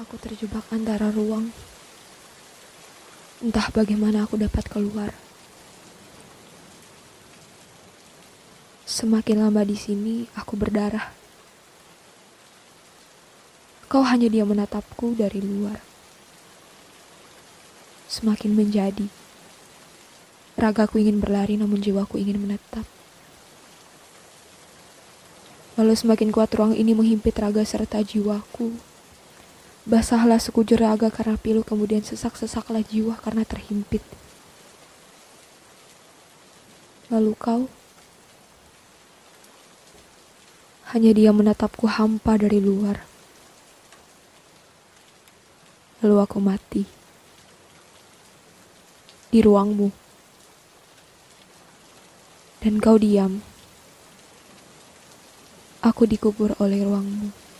Aku terjebak antara ruang. Entah bagaimana aku dapat keluar. Semakin lama di sini, aku berdarah. Kau hanya dia menatapku dari luar. Semakin menjadi. Ragaku ingin berlari namun jiwaku ingin menetap. Lalu semakin kuat ruang ini menghimpit raga serta jiwaku. Basahlah sekujur raga karena pilu kemudian sesak-sesaklah jiwa karena terhimpit. Lalu kau? Hanya dia menatapku hampa dari luar. Lalu aku mati. Di ruangmu. Dan kau diam. Aku dikubur oleh ruangmu.